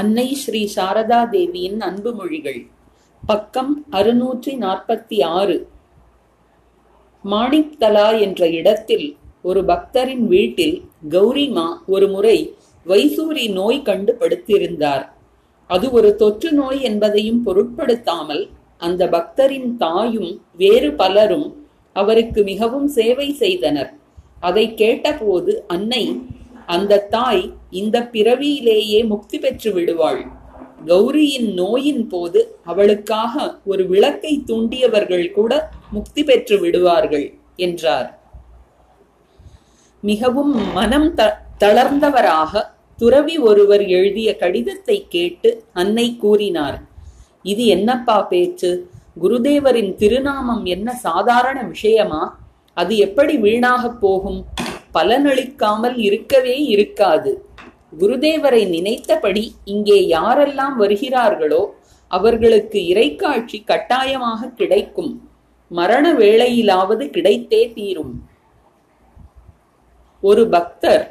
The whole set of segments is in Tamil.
அன்னை ஸ்ரீ சாரதா தேவியின் அன்பு மொழிகள். பக்கம் அறுநூற்றி நாற்பத்தி ஆறு மாணிக்தலா என்ற இடத்தில் ஒரு பக்தரின் வீட்டில் கௌரிமா ஒரு முறை வைசூரி நோய் கண்டு படுத்திருந்தார் அது ஒரு தொற்று நோய் என்பதையும் பொருட்படுத்தாமல் அந்த பக்தரின் தாயும் வேறு பலரும் அவருக்கு மிகவும் சேவை செய்தனர். அதை கேட்டபோது அன்னை அந்த தாய் இந்த பிறவியிலேயே முக்தி பெற்று விடுவாள். கௌரியின் நோயின் போது அவளுக்காக ஒரு விளக்கை தூண்டியவர்கள் கூட முக்தி பெற்று விடுவார்கள் என்றார். மிகவும் மனம் த தளர்ந்தவராக துறவி ஒருவர் எழுதிய கடிதத்தை கேட்டு அன்னை கூறினார் இது என்னப்பா பேச்சு? குருதேவரின் திருநாமம் என்ன சாதாரண விஷயமா? அது எப்படி வீணாகப் போகும்? பலனளிக்காமல் இருக்கவே இருக்காது. குருதேவரை நினைத்தபடி இங்கே யாரெல்லாம் வருகிறார்களோ அவர்களுக்கு இறைக்காட்சி கட்டாயமாக கிடைக்கும். மரண வேளையிலாவது கிடைத்தே தீரும். ஒரு பக்தர்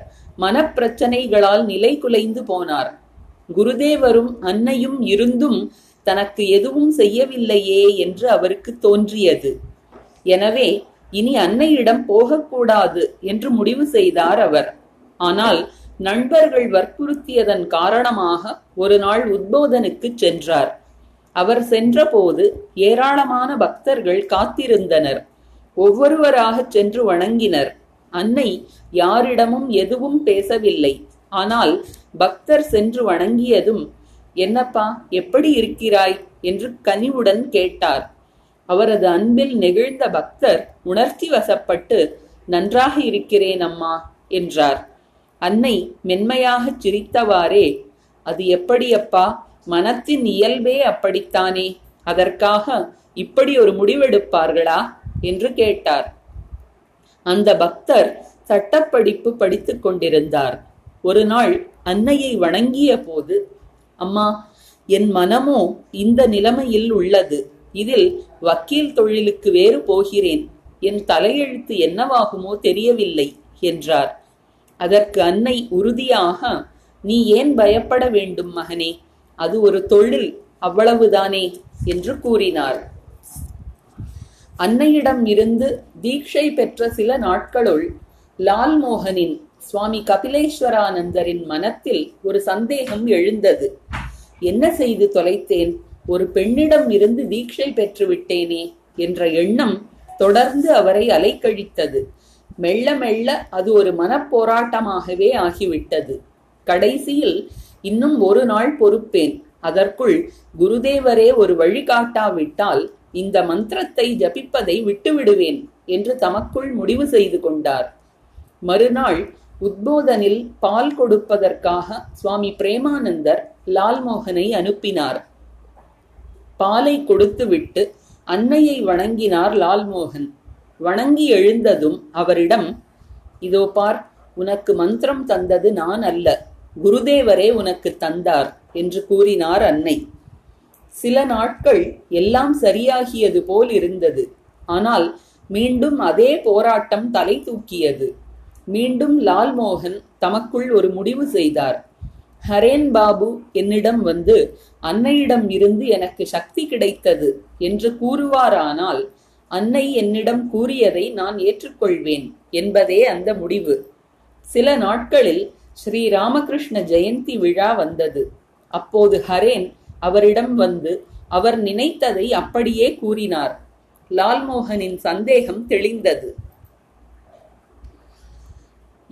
மனப்பிரச்சனைகளால் நிலை குலைந்து போனார். குருதேவரும் அன்னையும் இருந்தும் தனக்கு எதுவும் செய்யவில்லையே என்று அவருக்கு தோன்றியது. எனவே இனி அன்னையிடம் போகக்கூடாது என்று முடிவு செய்தார் அவர். ஆனால் நண்பர்கள் வற்புறுத்தியதன் காரணமாக ஒரு நாள் உத்போதனுக்கு சென்றார். அவர் சென்றபோது ஏராளமான பக்தர்கள் காத்திருந்தனர். ஒவ்வொருவராக சென்று வணங்கினர். அன்னை யாரிடமும் எதுவும் பேசவில்லை. ஆனால் பக்தர் சென்று வணங்கியதும் என்னப்பா எப்படி இருக்கிறாய்? என்று கனிவுடன் கேட்டார். அவரது அன்பில் நெகிழ்ந்த பக்தர் உணர்ச்சி வசப்பட்டு நன்றாக இருக்கிறேன் அம்மா என்றார். அன்னை மென்மையாகச் சிரித்தவாறே அது எப்படியப்பா? மனத்தின் இயல்பே அப்படித்தானே? அதற்காக இப்படி ஒரு முடிவெடுப்பார்களா? என்று கேட்டார். அந்த பக்தர் சட்டப்படிப்பு படித்துக் கொண்டிருந்தார். ஒரு நாள் அன்னையை வணங்கிய போது அம்மா என் மனமோ இந்த நிலைமையில் உள்ளது. இதில் வக்கீல் தொழிலுக்கு வேறு போகிறேன். என் தலையெழுத்து என்னவாகுமோ தெரியவில்லை என்றார். அதற்கு அன்னை உறுதியாக நீ ஏன் பயப்பட வேண்டும் மகனே? அது ஒரு தொழில் அவ்வளவுதானே? என்று கூறினார். அன்னையிடம் இருந்து தீட்சை பெற்ற சில நாட்களுள் லால்மோகனின் சுவாமி கபிலேஸ்வரானந்தரின் மனத்தில் ஒரு சந்தேகம் எழுந்தது. என்ன செய்து தொலைத்தேன்? ஒரு பெண்ணிடம் இருந்து தீட்சை பெற்று விட்டேனே என்ற எண்ணம் தொடர்ந்து அவரை அலைக்கழித்தது. மெல்ல மெல்ல அது ஒரு மனப்போராட்டமாகவே ஆகிவிட்டது. கடைசியில் இன்னும் ஒரு நாள் பொறுப்பேன். அதற்குள் குருதேவரே ஒரு வழிகாட்டாவிட்டால் இந்த மந்திரத்தை ஜபிப்பதை விட்டுவிடுவேன் என்று தமக்குள் முடிவு செய்து கொண்டார். மறுநாள் உத்போதனில் பால் கொடுப்பதற்காக சுவாமி பிரேமானந்தர் லால்மோகனை அனுப்பினார். பாலை கொடுத்துவிட்டு அன்னையை வணங்கினார் லால்மோகன். வணங்கி எழுந்ததும் அவரிடம் இதோ பார் உனக்கு மந்திரம் தந்தது நான் அல்ல குருதேவரே உனக்கு தந்தார் என்று கூறினார் அன்னை. சில நாட்கள் எல்லாம் சரியாகியது போல் இருந்தது. ஆனால் மீண்டும் அதே போராட்டம் தலை தூக்கியது. மீண்டும் லால்மோகன் தமக்குள் ஒரு முடிவு செய்தார். ஹரேன் பாபு என்னிடம் வந்து அன்னையிடம் இருந்து எனக்கு சக்தி கிடைத்தது என்று கூறுவாரானால் அன்னை என்னிடம் கூறியதை நான் ஏற்றுக்கொள்வேன் என்பதே அந்த முடிவு. சில நாட்களில் ஸ்ரீ ராமகிருஷ்ண ஜெயந்தி விழா வந்தது. அப்போது ஹரேன் அவரிடம் வந்து அவர் நினைத்ததை அப்படியே கூறினார். லால்மோகனின் சந்தேகம் தெளிந்தது.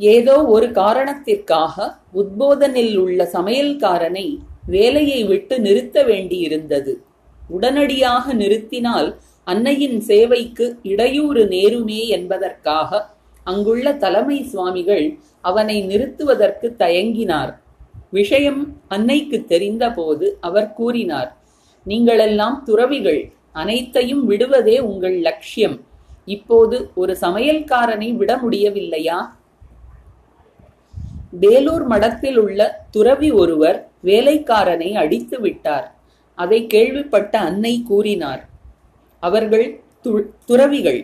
ஏதோ ஒரு காரணத்திற்காக உத்போதனில் உள்ள சமையல்காரனை வேலையை விட்டு நிறுத்த வேண்டியிருந்தது. உடனடியாக நிறுத்தினால் அன்னையின் சேவைக்கு இடையூறு நேருமே என்பதற்காக அங்குள்ள தலைமை சுவாமிகள் அவனை நிறுத்துவதற்கு தயங்கினார். விஷயம் அன்னைக்கு தெரிந்தபோது அவர் கூறினார் நீங்களெல்லாம் துறவிகள் அனைத்தையும் விடுவதே உங்கள் லட்சியம். இப்போது ஒரு சமையல்காரனை விட முடியவில்லையா? வேலூர் மடத்தில் உள்ள துறவி ஒருவர் வேலைக்காரனை அடித்து விட்டார். அதை கேள்விப்பட்ட அன்னை கூறினார் அவர்கள் துறவிகள்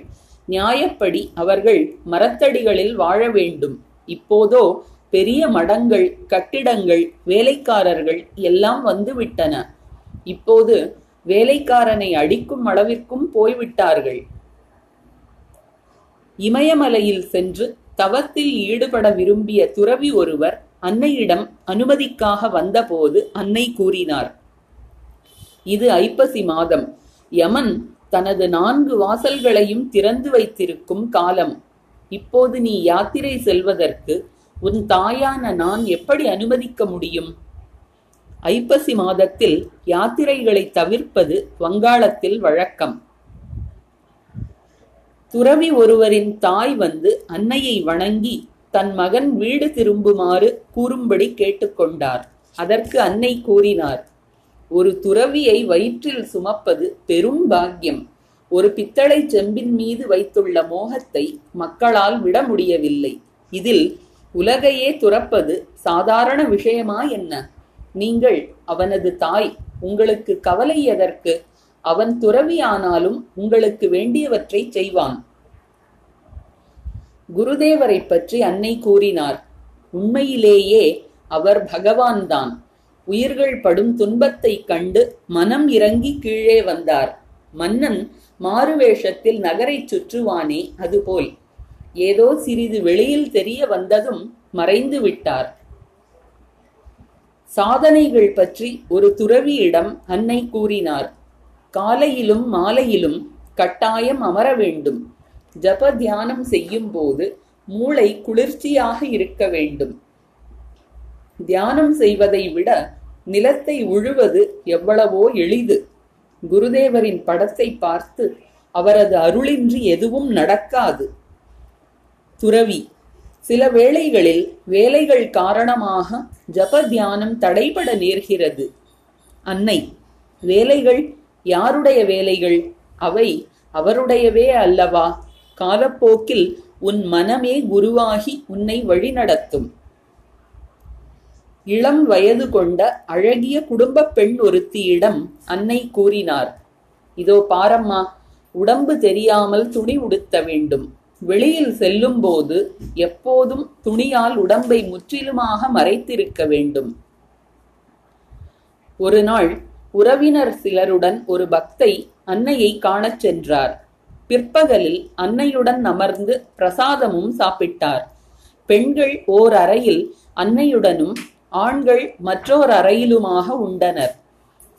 நியாயப்படி அவர்கள் மரத்தடிகளில் வாழ வேண்டும். இப்போதோ பெரிய மடங்கள் கட்டிடங்கள் வேலைக்காரர்கள் எல்லாம் வந்துவிட்டன இப்போது வேலைக்காரனை அடிக்கும் அளவிற்கும் போய்விட்டார்கள். இமயமலையில் சென்று தவத்தில் ஈடுபட விரும்பிய துறவி ஒருவர் அன்னையிடம் அனுமதிக்காக வந்தபோது அன்னை கூறினார். இது ஐப்பசி மாதம். யமன் தனது நான்கு வாசல்களையும் திறந்து வைத்திருக்கும் காலம். இப்போது நீ யாத்திரை செல்வதற்கு உன் தாயான நான் எப்படி அனுமதிக்க முடியும்? ஐப்பசி மாதத்தில் யாத்திரைகளை தவிர்ப்பது வங்காளத்தில் வழக்கம். துறவி ஒருவரின் தாய் வந்து அன்னையை வணங்கி தன் மகன் வீடு திரும்புமாறு கூறும்படி கேட்டுக்கொண்டார். அதற்கு அன்னை கூறினார் ஒரு துறவியை வயிற்றில் சுமப்பது பெரும் பாக்கியம். ஒரு பித்தளை செம்பின் மீது வைத்துள்ள மோகத்தை மக்களால் விட முடியவில்லை. இதில் உலகையே துறப்பது சாதாரண விஷயமா என்ன? நீங்கள் அவனது தாய் உங்களுக்கு கவலை எதற்கு? அவன் துறவியானாலும் உங்களுக்கு வேண்டியவற்றை செய்வான். குருதேவரை பற்றி அன்னை கூறினார் உண்மையிலேயே அவர் பகவான்தான். உயிர்கள் படும் துன்பத்தைக் கண்டு மனம் இறங்கி கீழே வந்தார். மன்னன் மாறுவேஷத்தில் நகரைச் சுற்றுவானே அதுபோல். ஏதோ சிறிது வெளியில் தெரிய வந்ததும் மறைந்து விட்டார். சாதனைகள் பற்றி ஒரு துறவியிடம் அன்னை கூறினார் காலையிலும் மாலையிலும் கட்டாயம் அமர வேண்டும். ஜப தியானம் செய்யும் போது மூளை குளிர்ச்சியாக இருக்க வேண்டும். தியானம் செய்வதை விட நிலத்தை உழுவது எவ்வளவோ எளிது. குருதேவரின் படத்தை பார்த்து அவரது அருளின்றி எதுவும் நடக்காது. துறவி சில வேளைகளில் வேலைகள் காரணமாக ஜப தியானம் தடைபட நேர்கிறது. அன்னை வேலைகள் யாருடைய வேலைகள்? அவை அவருடையவே அல்லவா? காலப்போக்கில் உன் மனமே குருவாகி உன்னை வழிநடத்தும். இளம் வயது கொண்ட அழகிய குடும்ப பெண் ஒருத்தியிடம் அன்னை கூறினார் இதோ பாரம்மா உடம்பு தெரியாமல் துணி உடுத்த வேண்டும். வெளியில் செல்லும் போது எப்போதும் துணியால் உடம்பை முற்றிலுமாக மறைத்திருக்க வேண்டும். ஒரு நாள் உறவினர் சிலருடன் ஒரு பக்தை அன்னையை காணச் சென்றார். பிற்பகலில் அன்னையுடன் அமர்ந்து பிரசாதமும் சாப்பிட்டார். பெண்கள் ஓர் அறையில் அன்னையுடனும் ஆண்கள் மற்றோர் அறையிலுமாக உண்டனர்.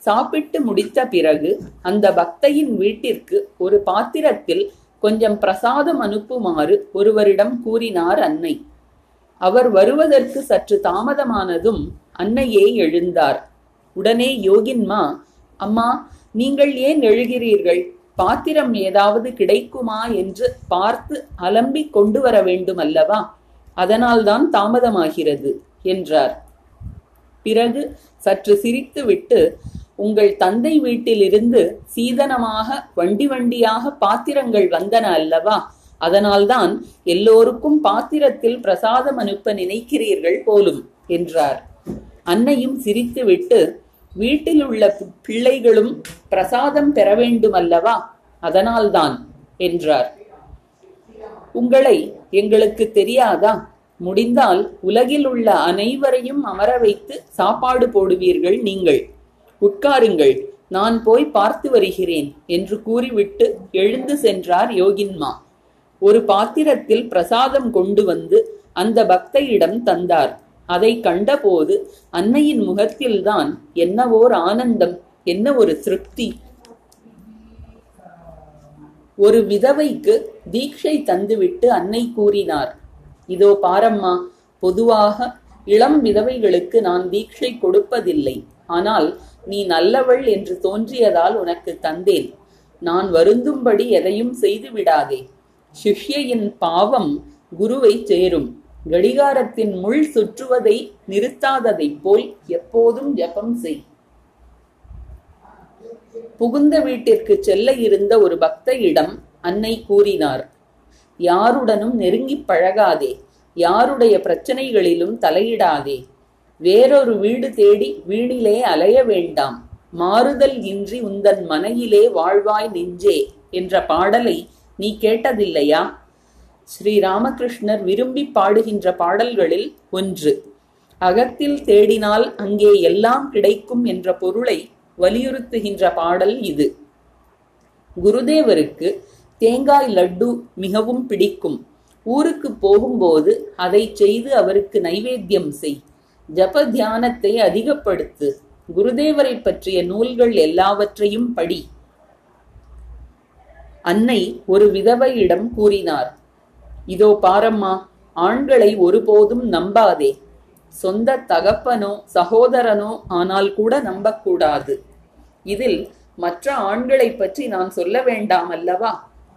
சாப்பிட்டு முடித்த பிறகு அந்த பக்தையின் வீட்டிற்கு ஒரு பாத்திரத்தில் கொஞ்சம் பிரசாதம் அனுப்புமாறு ஒருவரிடம் கூறினார் அன்னை. அவர் வருவதற்கு சற்று தாமதமானதும் அன்னையே எழுந்தார். உடனே யோகின்மா அம்மா நீங்கள் ஏன் எழுகிறீர்கள்? பாத்திரம் ஏதாவது கிடைக்குமா என்று பார்த்து அலம்பிக் கொண்டு வர வேண்டும் அல்லவா அதனால்தான் தாமதமாகிறது என்றார். பிறகு சற்று சிரித்துவிட்டு உங்கள் தந்தை வீட்டிலிருந்து சீதனமாக வண்டி வண்டியாக பாத்திரங்கள் வந்தன அல்லவா? அதனால்தான் எல்லோருக்கும் பாத்திரத்தில் பிரசாதம் அனுப்ப நினைக்கிறீர்கள் போலும் என்றார். அன்னையும் சிரித்துவிட்டு வீட்டில் உள்ள பிள்ளைகளும் பிரசாதம் பெற வேண்டும் அல்லவா அதனால்தான் என்றார். உங்களை எங்களுக்கு தெரியாதா? முடிந்தால் உலகில் உள்ள அனைவரையும் அமர வைத்து சாப்பாடு போடுவீர்கள் நீங்கள். உட்காருங்கள் நான் போய் பார்த்து வருகிறேன் என்று கூறிவிட்டு எழுந்து சென்றார் யோகின்மா ஒரு பாத்திரத்தில் பிரசாதம் கொண்டு வந்து அந்த பக்தையிடம் தந்தார். அதை கண்டபோது அன்னையின் முகத்தில்தான் என்னவோர் ஆனந்தம் என்ன ஒரு திருப்தி. ஒரு விதவைக்கு தீட்சை தந்துவிட்டு அன்னை கூறினார் இதோ பாரம்மா பொதுவாக இளம் விதவைகளுக்கு நான் தீட்சை கொடுப்பதில்லை. ஆனால் நீ நல்லவள் என்று தோன்றியதால் உனக்கு தந்தேன். நான் வருந்தும்படி எதையும் செய்து விடாதே சிஷ்யையின் பாவம் குருவை சேரும். கடிகாரத்தின் முள் சுற்றுவதை நிறுத்தாததைப் போல் எப்போதும் ஜபம் செய். புகுந்த வீட்டிற்கு செல்ல இருந்த ஒரு பக்தையிடம் அன்னை கூறினார் யாருடனும் நெருங்கிப் பழகாதே யாருடைய பிரச்சனைகளிலும் தலையிடாதே. வேறொரு வீடு தேடி வீணிலே அலைய வேண்டாம். மாறுதல் இன்றி உந்தன் மனையிலே வாழ்வாய் நெஞ்சே என்ற பாடலை நீ கேட்டதில்லையா? ஸ்ரீ ராமகிருஷ்ணர் விரும்பி பாடுகின்ற பாடல்களில் ஒன்று. அகத்தில் தேடினால் அங்கே எல்லாம் கிடைக்கும் என்ற பொருளை வலியுறுத்துகின்ற பாடல் இது. குருதேவருக்கு தேங்காய் லட்டு மிகவும் பிடிக்கும். ஊருக்கு போகும்போது அதை செய்து அவருக்கு நைவேத்தியம் செய். ஜப தியானத்தை அதிகப்படுத்து. குருதேவரை பற்றிய நூல்கள் எல்லாவற்றையும் படி. அன்னை ஒரு விதவையிடம் கூறினார். இதோ பாரம்மா ஆண்களை ஒருபோதும் நம்பாதே. சொந்த தகப்பனோ சகோதரனோ ஆனால் கூட நம்பக்கூடாது. இதில் மற்ற ஆண்களை பற்றி நான் சொல்ல வேண்டாம் அல்லவா?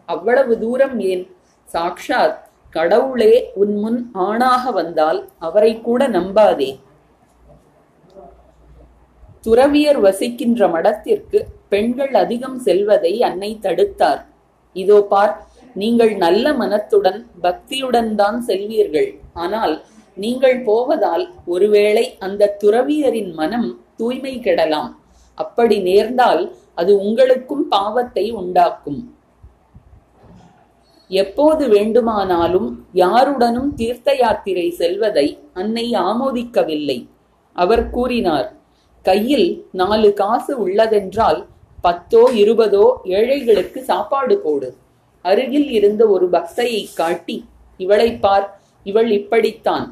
அவ்வளவு தூரம் ஏன்? சாக்ஷாத் கடவுளே உன் முன் ஆணாக வந்தால் அவரை கூட நம்பாதே. துறவியர் வசிக்கின்ற மடத்திற்கு பெண்கள் அதிகம் செல்வதை அன்னை தடுத்தார். இதோ பார் நீங்கள் நல்ல மனத்துடன் பக்தியுடன் தான் செல்வீர்கள். ஆனால் நீங்கள் போவதால் ஒருவேளை அந்த துறவியரின் மனம் தூய்மை கெடலாம். அப்படி நேர்ந்தால் அது உங்களுக்கும் பாவத்தை உண்டாக்கும். எப்போது வேண்டுமானாலும் யாருடனும் தீர்த்த யாத்திரை செல்வதை அன்னை ஆமோதிக்கவில்லை. அவர் கூறினார் கையில் நாலு காசு உள்ளதென்றால் பத்தோ இருபதோ ஏழைகளுக்கு சாப்பாடு போடு. அருகில் இருந்த ஒரு பக்தையை காட்டி இவளை பார் இவள் இப்படித்தான்.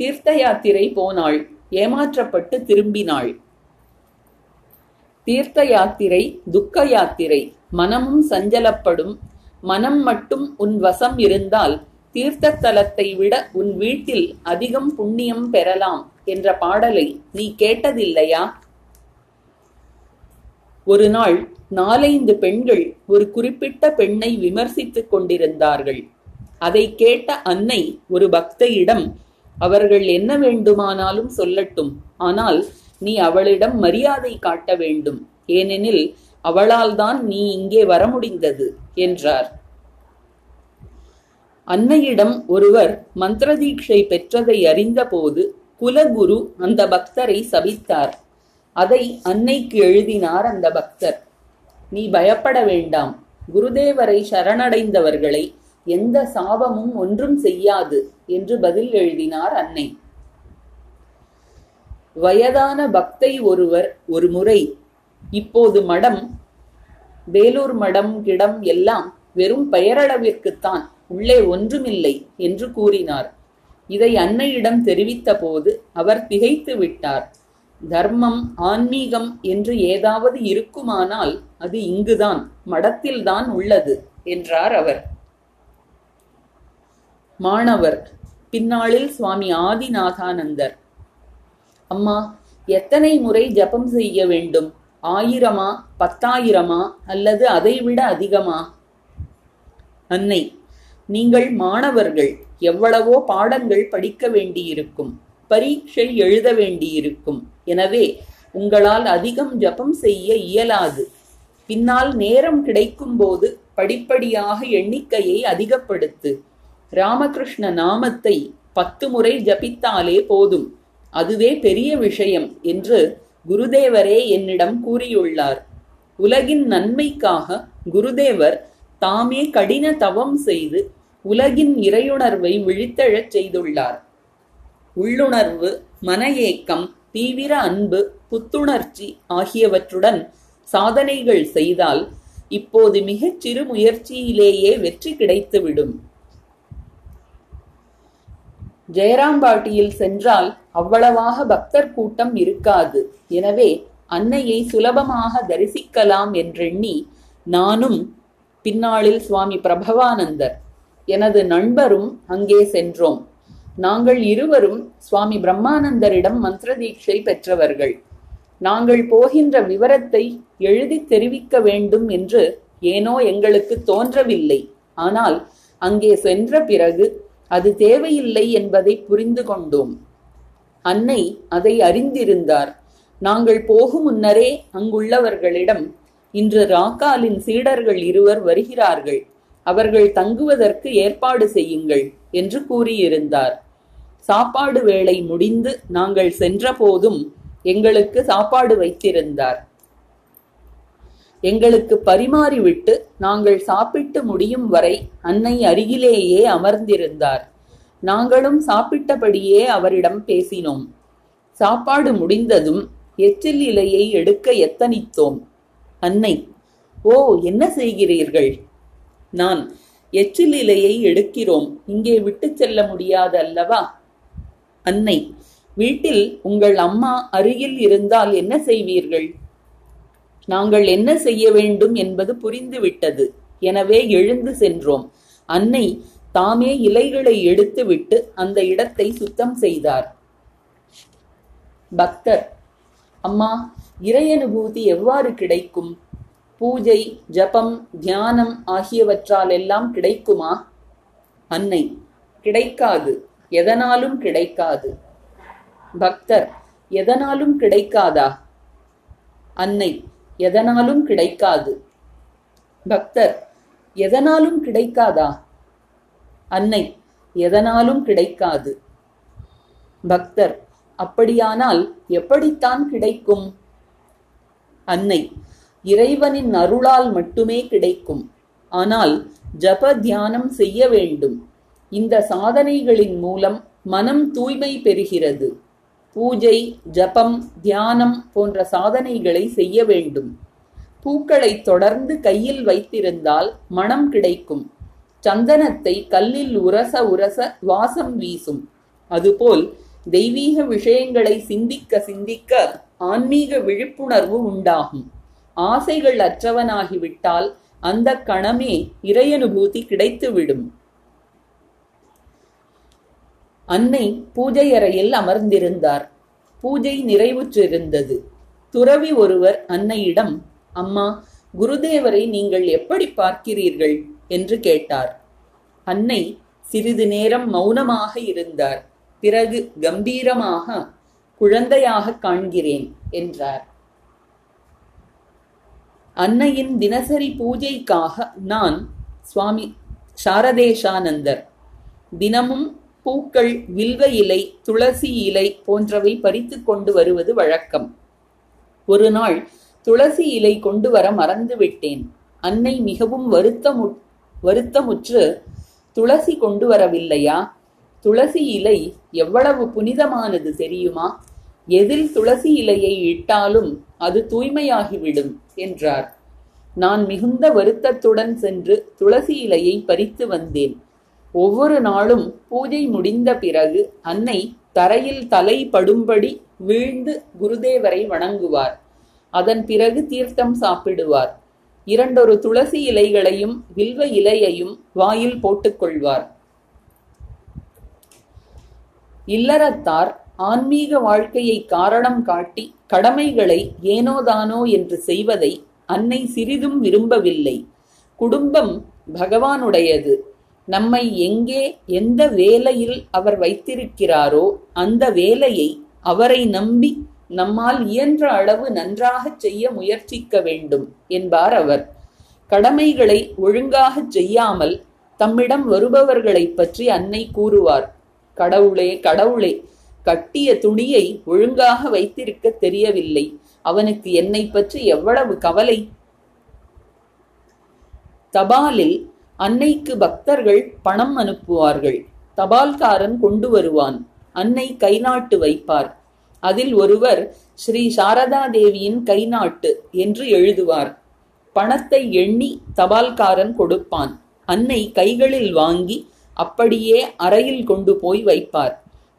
தீர்த்த யாத்திரை போனாள் ஏமாற்றப்பட்டு திரும்பினாள். தீர்த்த யாத்திரை துக்க யாத்திரை மனமும் சஞ்சலப்படும். மனம் மட்டும் உன் வசம் இருந்தால் தீர்த்த தலத்தை விட உன் வீட்டில் அதிகம் புண்ணியம் பெறலாம் என்ற பாடலை நீ கேட்டதில்லையா? ஒரு நாள் நாலைந்து பெண்கள் ஒரு குறிப்பிட்ட பெண்ணை விமர்சித்துக் கொண்டிருந்தார்கள். அதை கேட்ட அன்னை ஒரு பக்தையிடம் அவர்கள் என்ன வேண்டுமானாலும் சொல்லட்டும் ஆனால் நீ அவளிடம் மரியாதை காட்ட வேண்டும். ஏனெனில் அவளால் தான் நீ இங்கே வர முடிந்தது என்றார். அன்னையிடம் ஒருவர் மந்திரதீட்சை பெற்றதை அறிந்தபோது குலகுரு அந்த பக்தரை சபித்தார். அதை அன்னைக்கு எழுதினார் அந்த பக்தர். நீ பயப்பட வேண்டாம். குருதேவரை சரணடைந்தவர்களை எந்த சாபமும் ஒன்றும் செய்யாது என்று பதில் எழுதினார் அன்னை. வயதான பக்தை ஒருவர் ஒரு முறை இப்போது மடம் வேலூர் மடம் கிடம் எல்லாம் வெறும் பெயரளவிற்குத்தான் உள்ளே ஒன்றுமில்லை என்று கூறினார். இதை அன்னையிடம் தெரிவித்த போது அவர் திகைத்து விட்டார். தர்மம் ஆன்மீகம் என்று ஏதாவது இருக்குமானால் அது இங்குதான் மடத்தில்தான் உள்ளது என்றார் அவர். மாணவர் பின்னாளில் சுவாமி ஆதிநாதானந்தர். அம்மா எத்தனை முறை ஜபம் செய்ய வேண்டும்? ஆயிரமா பத்தாயிரமா அல்லது அதைவிட அதிகமா? அன்னை நீங்கள் மாணவர்கள் எவ்வளவோ பாடங்கள் படிக்க வேண்டியிருக்கும் பரீட்சை எழுத வேண்டியிருக்கும். எனவே உங்களால் அதிகம் ஜபம் செய்ய இயலாது. பின்னால் நேரம் கிடைக்கும்போது படிப்படியாக எண்ணிக்கையை அதிகப்படுத்து. ராமகிருஷ்ண நாமத்தை பத்து முறை ஜபித்தாலே போதும். அதுவே பெரிய விஷயம் என்று குருதேவரே என்னிடம் கூறியுள்ளார். உலகின் நன்மைக்காக குருதேவர் தாமே கடின தவம் செய்து உலகின் இறையுணர்வை விழித்தெழச் செய்துள்ளார். உள்ளுணர்வு மன ஏக்கம் தீவிர அன்பு புத்துணர்ச்சி ஆகியவற்றுடன் சாதனைகள் செய்தால் இப்போது மிகச் சிறு முயற்சியிலேயே வெற்றி கிடைத்துவிடும். ஜெயராம்பாட்டியில் சென்றால் அவ்வளவாக பக்தர் கூட்டம் இருக்காது. எனவே அன்னையை சுலபமாக தரிசிக்கலாம் என்றெண்ணி நானும் பின்னாளில் சுவாமி பிரபவானந்தர் எனது நண்பரும் அங்கே சென்றோம். நாங்கள் இருவரும் சுவாமி பிரம்மானந்தரிடம் மந்திர தீட்சை பெற்றவர்கள். நாங்கள் போகின்ற விவரத்தை எழுதி தெரிவிக்க வேண்டும் என்று ஏனோ எங்களுக்கு தோன்றவில்லை. ஆனால் அங்கே சென்ற பிறகு அது தேவையில்லை என்பதை புரிந்து கொண்டோம். அன்னை அதை அறிந்திருந்தார். நாங்கள் போகும் முன்னரே அங்குள்ளவர்களிடம் இன்று ராக்காலின் சீடர்கள் இருவர் வருகிறார்கள். அவர்கள் தங்குவதற்கு ஏற்பாடு செய்யுங்கள் என்று கூறியிருந்தார். சாப்பாடு வேளை முடிந்து நாங்கள் சென்றபோதும் எங்களுக்கு சாப்பாடு வைத்திருந்தார். எங்களுக்கு பரிமாறிவிட்டு நாங்கள் சாப்பிட்டு முடியும் வரை அன்னை அருகிலேயே அமர்ந்திருந்தார். நாங்களும் சாப்பிட்டபடியே அவரிடம் பேசினோம். சாப்பாடு முடிந்ததும் எச்சில் இலையை எடுக்க எத்தனித்தோம். அன்னை ஓ என்ன செய்கிறீர்கள்? நான் எச்சில் இலையை எடுக்கிறோம். இங்கே விட்டு செல்ல முடியாது அல்லவா அன்னை. வீட்டில் உங்கள் அம்மா அருகில் இருந்தால் என்ன செய்வீர்கள்? நாங்கள் என்ன செய்ய வேண்டும் என்பது புரிந்துவிட்டது. எனவே எழுந்து சென்றோம். அன்னை தாமே இலைகளை எடுத்துவிட்டு அந்த இடத்தை சுத்தம் செய்தார். பக்தர் அம்மா இறையனுபூதி எவ்வாறு கிடைக்கும்? பூஜை ஜபம் தியானம் ஆகியவற்றால் எல்லாம் கிடைக்குமா? அன்னை கிடைக்காது. எதனாலும் கிடைக்காது. பக்தர் எதனாலும் கிடைக்காதா? அன்னை எதனாலும் கிடைக்காது. பக்தர் எதனாலும் கிடைக்காதா? அன்னை எதனாலும் கிடைக்காது. பக்தர் அப்படியானால் எப்படித்தான் கிடைக்கும்? அன்னை இறைவனின் அருளால் மட்டுமே கிடைக்கும். ஆனால் ஜப தியானம் செய்ய வேண்டும். இந்த சாதனைகளின் மூலம் மனம் தூய்மை பெறுகிறது. பூஜை ஜபம் தியானம் போன்ற சாதனைகளை செய்ய வேண்டும். பூக்களை தொடர்ந்து கையில் வைத்திருந்தால் மனம் கிடைக்கும். சந்தனத்தை கல்லில் உரச உரச வாசம் வீசும். அதுபோல் தெய்வீக விஷயங்களை சிந்திக்க சிந்திக்க ஆன்மீக விழிப்புணர்வு உண்டாகும். ஆசைகள் அற்றவனாகிவிட்டால் அந்த கணமே இறையனுபூதி கிடைத்துவிடும். அன்னை பூஜை அறையில் அமர்ந்திருந்தார். பூஜை நிறைவுற்றிருந்தது. துறவி ஒருவர் அன்னையிடம் அம்மா குருதேவரை நீங்கள் எப்படி பார்க்கிறீர்கள்? என்று கேட்டார். அன்னை சிறிது நேரம் மௌனமாக இருந்தார். பிறகு கம்பீரமாக குழந்தையாக காண்கிறேன் என்றார். அன்னையின் தினசரி பூஜைக்காக நான் சுவாமி சாரதேஷானந்தர் தினமும் பூக்கள் வில்வ இலை துளசி இலை போன்றவை பறித்து கொண்டு வருவது வழக்கம். ஒரு நாள் துளசி இலை கொண்டு வர மறந்துவிட்டேன் அன்னை மிகவும் வருத்தமு வருத்தமுற்று துளசி கொண்டு வரவில்லையா? துளசி இலை எவ்வளவு புனிதமானது தெரியுமா? எதில் துளசி இலையை இட்டாலும் அது தூய்மையாகிவிடும் என்றார். நான் மிகுந்த வருத்தத்துடன் சென்று துளசி இலையை பறித்து வந்தேன். ஒவ்வொரு நாளும் பூஜை முடிந்த பிறகு அன்னை தரையில் தலை படும்படி வீழ்ந்து குருதேவரை வணங்குவார். அதன் பிறகு தீர்த்தம் சாப்பிடுவார். இரண்டொரு துளசி இலைகளையும் வில்வ இலையையும் வாயில் போட்டுக்கொள்வார். இல்லறத்தார் ஆன்மீக வாழ்க்கையை காரணம் காட்டி கடமைகளை ஏனோதானோ என்று செய்வதை அன்னை சிறிதும் விரும்பவில்லை. குடும்பம் பகவானுடையது. நம்மை எங்கே எந்த வேலையில் அவர் வைத்திருக்கிறாரோ அந்த வேலையை அவரை நம்பி நம்மால் இயன்ற அளவு நன்றாகச் செய்ய முயற்சிக்க வேண்டும் என்பார் அவர். கடமைகளை ஒழுங்காக செய்யாமல் தம்மிடம் வருபவர்களைப் பற்றி அன்னை கூறுவார். கடவுளே கடவுளே கட்டிய துணியை ஒழுங்காக வைத்திருக்க தெரியவில்லை. அவனுக்கு என்னை பற்றி எவ்வளவு கவலை? தபாலில் அன்னைக்கு பக்தர்கள் பணம் அனுப்புவார்கள். தபால்காரன் கொண்டு வருவான். அன்னை கைநாட்டு வைப்பார். அதில் ஒருவர் ஸ்ரீ சாரதா தேவியின் கைநாட்டு என்று எழுதுவார். பணத்தை எண்ணி தபால்காரன் கொடுப்பான். அன்னை கைகளில் வாங்கி அப்படியே அறையில் கொண்டு போய் வைப்பார்.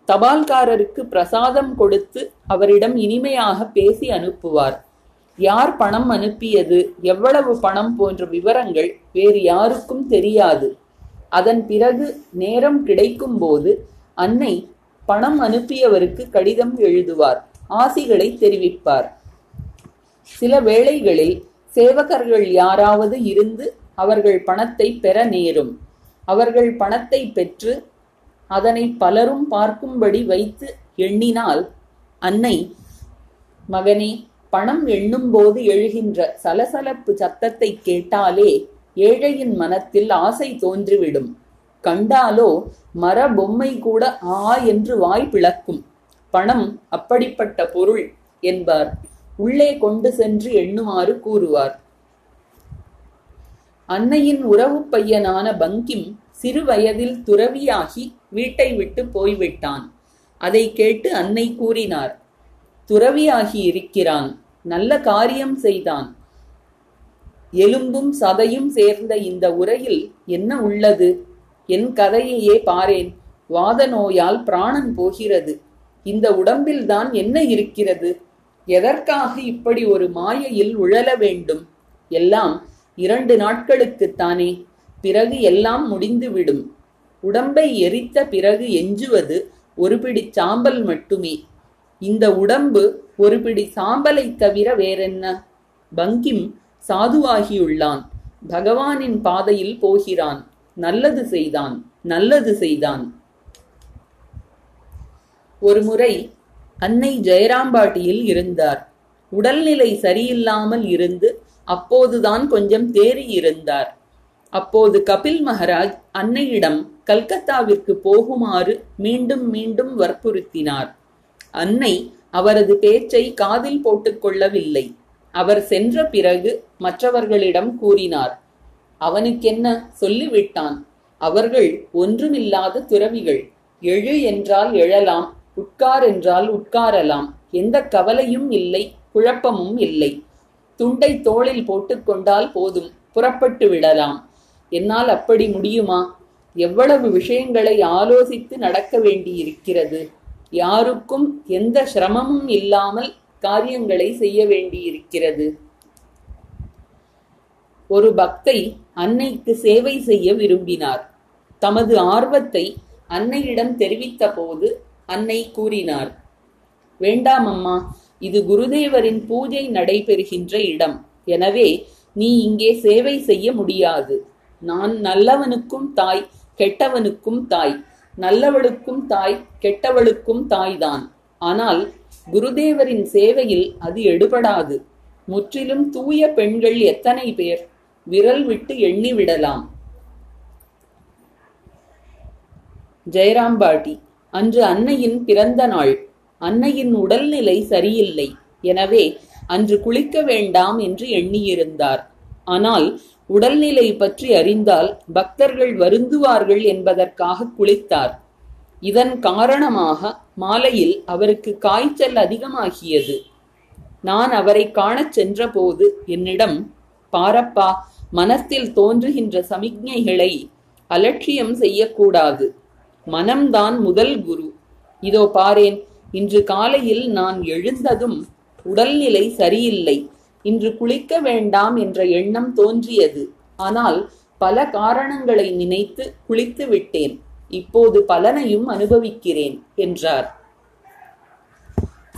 தபால்காரருக்கு பிரசாதம் கொடுத்து அவரிடம் இனிமையாக பேசி அனுப்புவார். யார் பணம் அனுப்பியது எவ்வளவு பணம் போன்ற விவரங்கள் வேறு யாருக்கும் தெரியாது. அதன் பிறகு நேரம் கிடைக்கும் போது அன்னை பணம் அனுப்பியவருக்கு கடிதம் எழுதுவார் ஆசிகளை தெரிவிப்பார். சில வேளைகளில் சேவகர்கள் யாராவது இருந்து அவர்கள் பணத்தை பெற நேரும். அவர்கள் பணத்தை பெற்று அதனை பலரும் பார்க்கும்படி வைத்து எண்ணினால் அன்னை மகனே பணம் எண்ணும்போது எழுகின்ற சலசலப்பு சத்தத்தை கேட்டாலே ஏழையின் மனத்தில் ஆசை தோன்றிவிடும். கண்டாலோ மர பொம்மை கூட ஆ என்று வாய் பிளக்கும். பணம் அப்படிப்பட்ட பொருள் என்பார். உள்ளே கொண்டு சென்று எண்ணுமாறு கூறுவார். அன்னையின் உறவு பையனான பங்கிம் சிறு வயதில் துறவியாகி வீட்டை விட்டு போய்விட்டான். அதை கேட்டு அன்னை கூறினார் துறவியாகி இருக்கிறான். நல்ல காரியம் செய்தான். எலும்பும் சதையும் சேர்ந்த இந்த உரையில் என்ன உள்ளது? என் கதையையே பாரேன். வாத நோயால் பிராணன் போகிறது. இந்த உடம்பில்தான் என்ன இருக்கிறது? எதற்காக இப்படி ஒரு மாயையில் உழல வேண்டும்? எல்லாம் இரண்டு நாட்களுக்குத்தானே பிறகு எல்லாம் முடிந்துவிடும். உடம்பை எரித்த பிறகு எஞ்சுவது ஒரு பிடி சாம்பல் மட்டுமே. இந்த உடம்பு ஒரு பிடி சாம்பலை தவிர வேறென்ன? பங்கிம் சாதுவாகியுள்ளான். பகவானின் பாதையில் போகிறான். நல்லது செய்தான். நல்லது செய்தான். ஒருமுறை அன்னை ஜெயராம்பாட்டியில் இருந்தார். உடல்நிலை சரியில்லாமல் இருந்து அப்போதுதான் கொஞ்சம் தேறி இருந்தார். அப்போது கபில் மகராஜ் அன்னையிடம் கல்கத்தாவிற்கு போகுமாறு மீண்டும் மீண்டும் வற்புறுத்தினார். அன்னை அவரது பேச்சை காதில் போட்டுக்கொள்ளவில்லை அவர் சென்ற பிறகு மற்றவர்களிடம் கூறினார் அவனுக்கென்ன சொல்லிவிட்டான்? அவர்கள் ஒன்றுமில்லாத துறவிகள். எழு என்றால் எழலாம் உட்கார் என்றால் உட்காரலாம். எந்த கவலையும் இல்லை குழப்பமும் இல்லை. துண்டை தோளில் போட்டுக்கொண்டால் போதும் புறப்பட்டு விடலாம். என்னால் அப்படி முடியுமா? எவ்வளவு விஷயங்களை ஆலோசித்து நடக்க வேண்டியிருக்கிறது? யாருக்கும் எந்த சிரமமும் இல்லாமல் காரியங்களை செய்ய வேண்டியிருக்கிறது. ஒரு பக்தை அன்னைக்கு சேவை செய்ய விரும்பினார். தமது ஆர்வத்தை அன்னையிடம் தெரிவித்த போது அன்னை கூறினார் வேண்டாம் அம்மா இது குருதேவரின் பூஜை நடைபெறுகின்ற இடம். எனவே நீ இங்கே சேவை செய்ய முடியாது. நான் நல்லவனுக்கும் தாய் கெட்டவனுக்கும் தாய். நல்லவளுக்கும் தாய் கெட்டவளுக்கும் தாய்தான். ஆனால் குருதேவரின் சேவையில் அது எடுபடாது. முற்றிலும் தூய பெண்கள் எத்தனை பேர்? விரல் விட்டு எண்ணிவிடலாம் ஜெயராம்பாட்டி அன்று அன்னையின் பிறந்த நாள். அன்னையின் உடல்நிலை சரியில்லை. எனவே அன்று குளிக்க வேண்டாம் என்று எண்ணியிருந்தார். ஆனால் உடல்நிலை பற்றி அறிந்தால் பக்தர்கள் வருந்துவார்கள் என்பதற்காக குளித்தார். இதன் காரணமாக மாலையில் அவருக்கு காய்ச்சல் அதிகமாகியது. நான் அவரை காணச் சென்றபோது என்னிடம் பாரப்பா மனத்தில் தோன்றுகின்ற சமிக்ஞைகளை அலட்சியம் செய்யக்கூடாது. மனம்தான் முதல் குரு. இதோ பாரேன் இன்று காலையில் நான் எழுந்ததும் உடல்நிலை சரியில்லை. இன்று குளிக்க வேண்டாம் என்ற எண்ணம் தோன்றியது. ஆனால் பல காரணங்களை நினைத்து குளித்து விட்டேன். இப்போது பலனையும் அனுபவிக்கிறேன் என்றார்.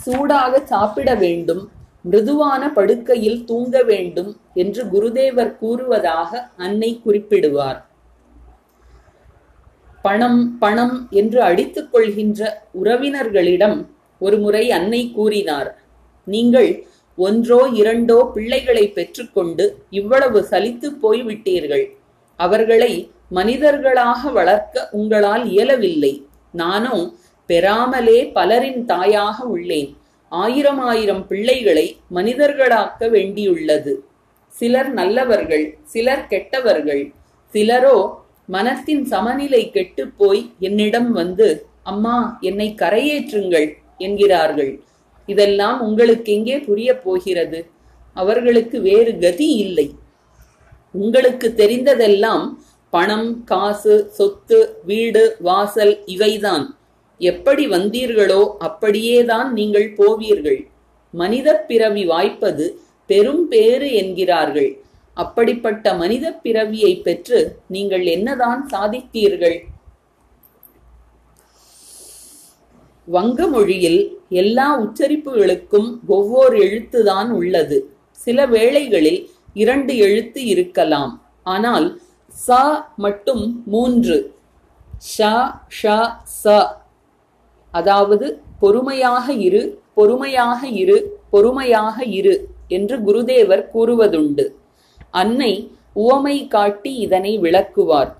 சூடாக சாப்பிட வேண்டும் மிருதுவான படுக்கையில் தூங்க வேண்டும் என்று குருதேவர் கூறுவதாக அன்னை குறிப்பிடுவார். பணம் பணம் என்று அடித்துக் கொள்கின்ற உறவினர்களிடம் ஒருமுறை அன்னை கூறினார். நீங்கள் ஒன்றோ இரண்டோ பிள்ளைகளை பெற்றுக்கொண்டு இவ்வளவு சலித்துப் போய்விட்டீர்கள். அவர்களை மனிதர்களாக வளர்க்க உங்களால் இயலவில்லை. நானோ பெறாமலே பலரின் தாயாக உள்ளேன். ஆயிரம் ஆயிரம் பிள்ளைகளை மனிதர்களாக்க வேண்டியுள்ளது. சிலர் நல்லவர்கள் சிலர் கெட்டவர்கள். சிலரோ மனத்தின் சமநிலை கெட்டுப்போய் என்னிடம் வந்து அம்மா என்னை கரையேற்றுங்கள் என்கிறார்கள். இதெல்லாம் உங்களுக்கு எங்கே புரிய போகிறது? அவர்களுக்கு வேறு கதி இல்லை. உங்களுக்கு தெரிந்ததெல்லாம் பணம் காசு சொத்து வீடு வாசல் இவைதான். எப்படி வந்தீர்களோ அப்படியேதான் நீங்கள் போவீர்கள். மனித பிறவி வாய்ப்பது பெரும் பேறு என்கிறார்கள். அப்படிப்பட்ட மனித பிறவியை பெற்று நீங்கள் என்னதான் சாதித்தீர்கள்? வங்க மொழியில் எல்லா உச்சரிப்புகளுக்கும் ஒவ்வொரு எழுத்துதான் உள்ளது. சில வேளைகளில் இரண்டு எழுத்து இருக்கலாம். ஆனால் ச மட்டும் மூன்று. ஷ ஷ ச. அதாவது பொறுமையாக இரு பொறுமையாக இரு பொறுமையாக இரு என்று குருதேவர் கூறுவதுண்டு. அன்னை உவமை காட்டி இதனை விளக்குவார்.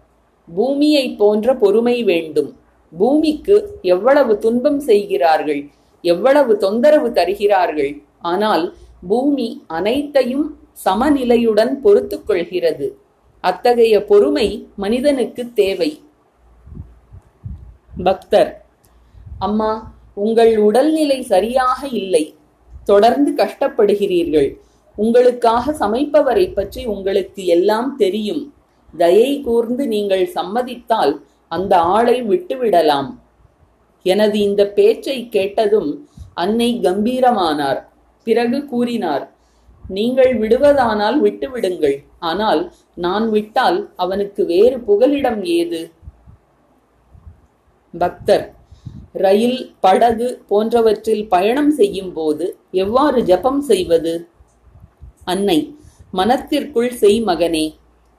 பூமியைப் போன்ற பொறுமை வேண்டும். பூமிக்கு எவ்வளவு துன்பம் செய்கிறார்கள் எவ்வளவு தொந்தரவு தருகிறார்கள். ஆனால் பூமி அனைத்தையும் சமநிலையுடன் பொறுத்து கொள்கிறது. அத்தகைய பொறுமை மனிதனுக்கு தேவை. பக்தர் அம்மா உங்கள் உடல்நிலை சரியாக இல்லை. தொடர்ந்து கஷ்டப்படுகிறீர்கள். உங்களுக்காக சமைப்பவரை பற்றி உங்களுக்கு எல்லாம் தெரியும். தயை கூர்ந்து நீங்கள் சம்மதித்தால் அந்த ஆளை விட்டுவிடலாம். எனது இந்த பேச்சை கேட்டதும் அன்னை கம்பீரமானார். பிறகு கூறினார் நீங்கள் விடுவதானால் விட்டுவிடுங்கள். ஆனால் நான் விட்டால் அவனுக்கு வேறு புகலிடம் ஏது? பக்தர் ரயில் படகு போன்றவற்றில் பயணம் செய்யும் போது எவ்வாறு ஜபம் செய்வது? அன்னை மனத்திற்குள் செய் மகனே.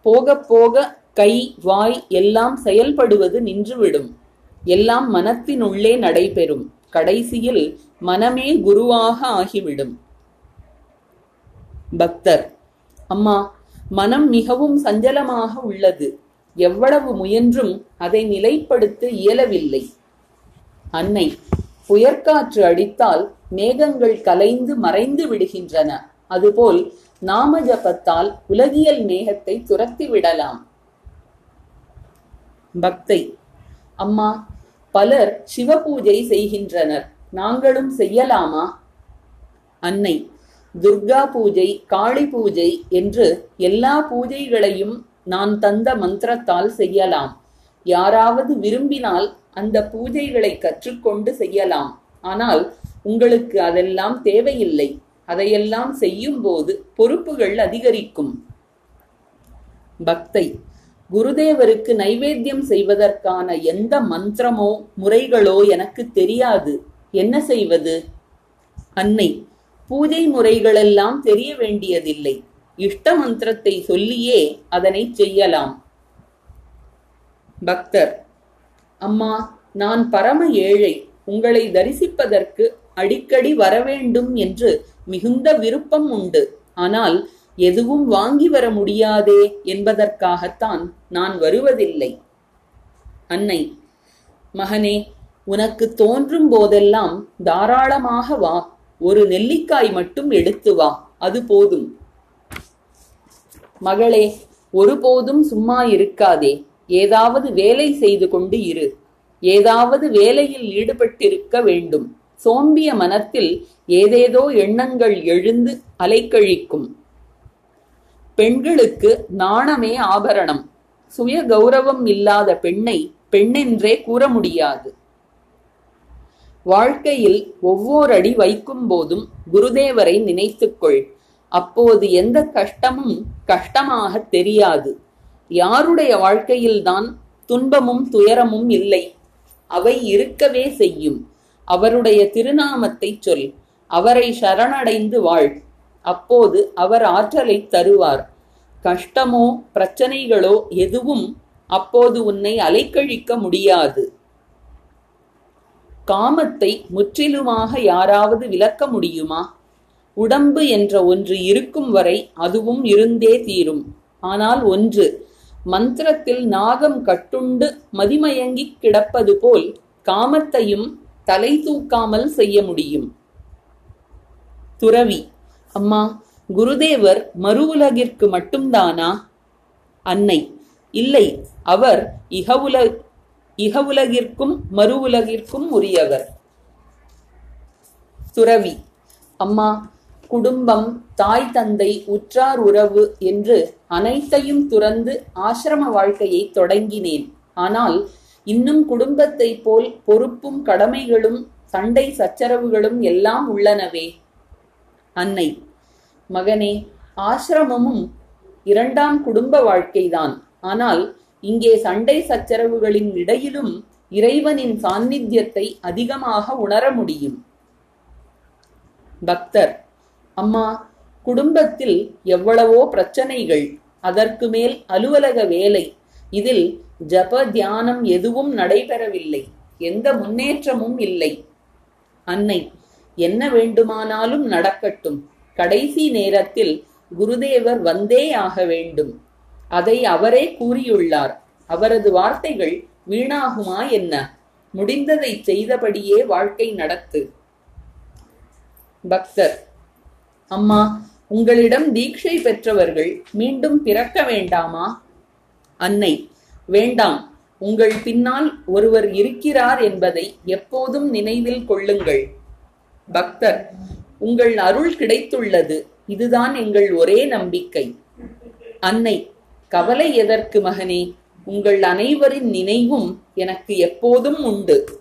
போக போக கை வாய் எல்லாம் செயல்படுவது நின்றுவிடும். எல்லாம் மனத்தினுள்ளே நடைபெறும். கடைசியில் மனமே குருவாக ஆகிவிடும். பக்தர் அம்மா மனம் மிகவும் சஞ்சலமாக உள்ளது. எவ்வளவு முயன்றும் அதை நிலைப்படுத்த இயலவில்லை. அன்னை புயற்காற்று அடித்தால் மேகங்கள் கலைந்து மறைந்து விடுகின்றன. அதுபோல் நாம ஜபத்தால் உலகியல் மேகத்தை துரத்தி விடலாம் பக்தை. அம்மா பலர் சிவ பூஜை செய்கின்றனர். நாங்களும் செய்யலாமா? அன்னை துர்கா பூஜை காளி பூஜை என்று எல்லா பூஜைகளையும் நான் தந்த மந்திரத்தால் செய்யலாம். யாராவது விரும்பினால் அந்த பூஜைகளை கற்றுக்கொண்டு செய்யலாம். ஆனால் உங்களுக்கு அதெல்லாம் தேவையில்லை. அதையெல்லாம் செய்யும் போது பொறுப்புகள் அதிகரிக்கும். பக்தை குருதேவருக்கு நைவேத்தியம் செய்வதற்கான எந்த மந்திரமோ முறைகளோ எனக்கு தெரியாது. என்ன செய்வது? அன்னை பூஜை முறைகளெல்லாம் தெரிய வேண்டியதில்லை. இஷ்ட மந்திரத்தை சொல்லியே அதனை செய்யலாம். பக்தர் அம்மா நான் பரம ஏழை. உங்களை தரிசிப்பதற்கு அடிக்கடி வரவேண்டும் என்று மிகுந்த விருப்பம் உண்டு. ஆனால் எதுவும் வாங்கி வர முடியாதே என்பதற்காகத்தான் நான் வருவதில்லை. அன்னை மகனே உனக்கு தோன்றும் போதெல்லாம் தாராளமாக வா. ஒரு நெல்லிக்காய் மட்டும் எடுத்து வா. அது போதும். மகளே ஒருபோதும் சும்மா இருக்காதே. ஏதாவது வேலை செய்து கொண்டு இரு. ஏதாவது வேலையில் ஈடுபட்டிருக்க வேண்டும். சோம்பிய மனத்தில் ஏதேதோ எண்ணங்கள் எழுந்து அலைக்கழிக்கும். பெண்களுக்கு நாணமே ஆபரணம். சுய கௌரவம் இல்லாத பெண்ணை பெண்ணென்றே கூற முடியாது. வாழ்க்கையில் ஒவ்வொரு அடி வைக்கும் போதும் குருதேவரை நினைத்துக்கொள். அப்போது எந்த கஷ்டமும் கஷ்டமாக தெரியாது. யாருடைய வாழ்க்கையில்தான் துன்பமும் துயரமும் இல்லை. அவை இருக்கவே செய்யும். அவருடைய திருநாமத்தை சொல். அவரை சரணடைந்து வாழ். அப்போது அவர் ஆற்றலை தருவார். கஷ்டமோ பிரச்சனைகளோ எதுவும் அப்போது உன்னை அலைக்கழிக்க முடியாது. காமத்தை முற்றிலுமாக யாராவது விலக்க முடியுமா? உடம்பு என்ற ஒன்று இருக்கும் வரை அதுவும் இருந்தே தீரும். ஆனால் ஒன்று மந்திரத்தில் நாகம் கட்டுண்டு மதிமயங்கிக் கிடப்பது போல் காமத்தையும் தலை தூக்காமல் செய்ய முடியும். துறவி அம்மா குருதேவர் மறு உலகிற்கு மட்டும்தானா? அன்னை இல்லை அவர் இகவுல இகவுலகிற்கும் மறு உலகிற்கும் உரியவர். துறவி அம்மா குடும்பம் தாய் தந்தை உற்றார் உறவு என்று அனைத்தையும் துறந்து ஆசிரம வாழ்க்கையை தொடங்கினேன். ஆனால் இன்னும் குடும்பத்தை போல் பொறுப்பும் கடமைகளும் சண்டை சச்சரவுகளும் எல்லாம் உள்ளனவே. அன்னை மகனே ஆசிரமமும் இரண்டாம் குடும்ப வாழ்க்கைதான். ஆனால் இங்கே சண்டை சச்சரவுகளின் இடையிலும் இறைவனின் சாநித்தியத்தை அதிகமாக உணர முடியும். பக்தர் அம்மா குடும்பத்தில் எவ்வளவோ பிரச்சனைகள் அதற்கு மேல் அலுவலக வேலை இதில் ஜப தியானம் எதுவும் நடைபெறவில்லை எந்த முன்னேற்றமும் இல்லை. அன்னை என்ன வேண்டுமானாலும் நடக்கட்டும். கடைசி நேரத்தில் குருதேவர் வந்தே ஆக வேண்டும். அதை அவரே கூறியுள்ளார். அவரது வார்த்தைகள் வீணாகுமா என்ன? முடிந்ததை செய்தபடியே வாழ்க்கை நடத்து. பக்தர் அம்மா உங்களிடம் தீட்சை பெற்றவர்கள் மீண்டும் பிறக்க வேண்டாமா? அன்னை வேண்டாம். உங்கள் பின்னால் ஒருவர் இருக்கிறார் என்பதை எப்போதும் நினைவில் கொள்ளுங்கள். பக்தர் உங்கள் அருள் கிடைத்துள்ளது. இதுதான் எங்கள் ஒரே நம்பிக்கை. அன்னை கவலை எதற்கு மகனே? உங்கள் அனைவரின் நினைவும் எனக்கு எப்போதும் உண்டு.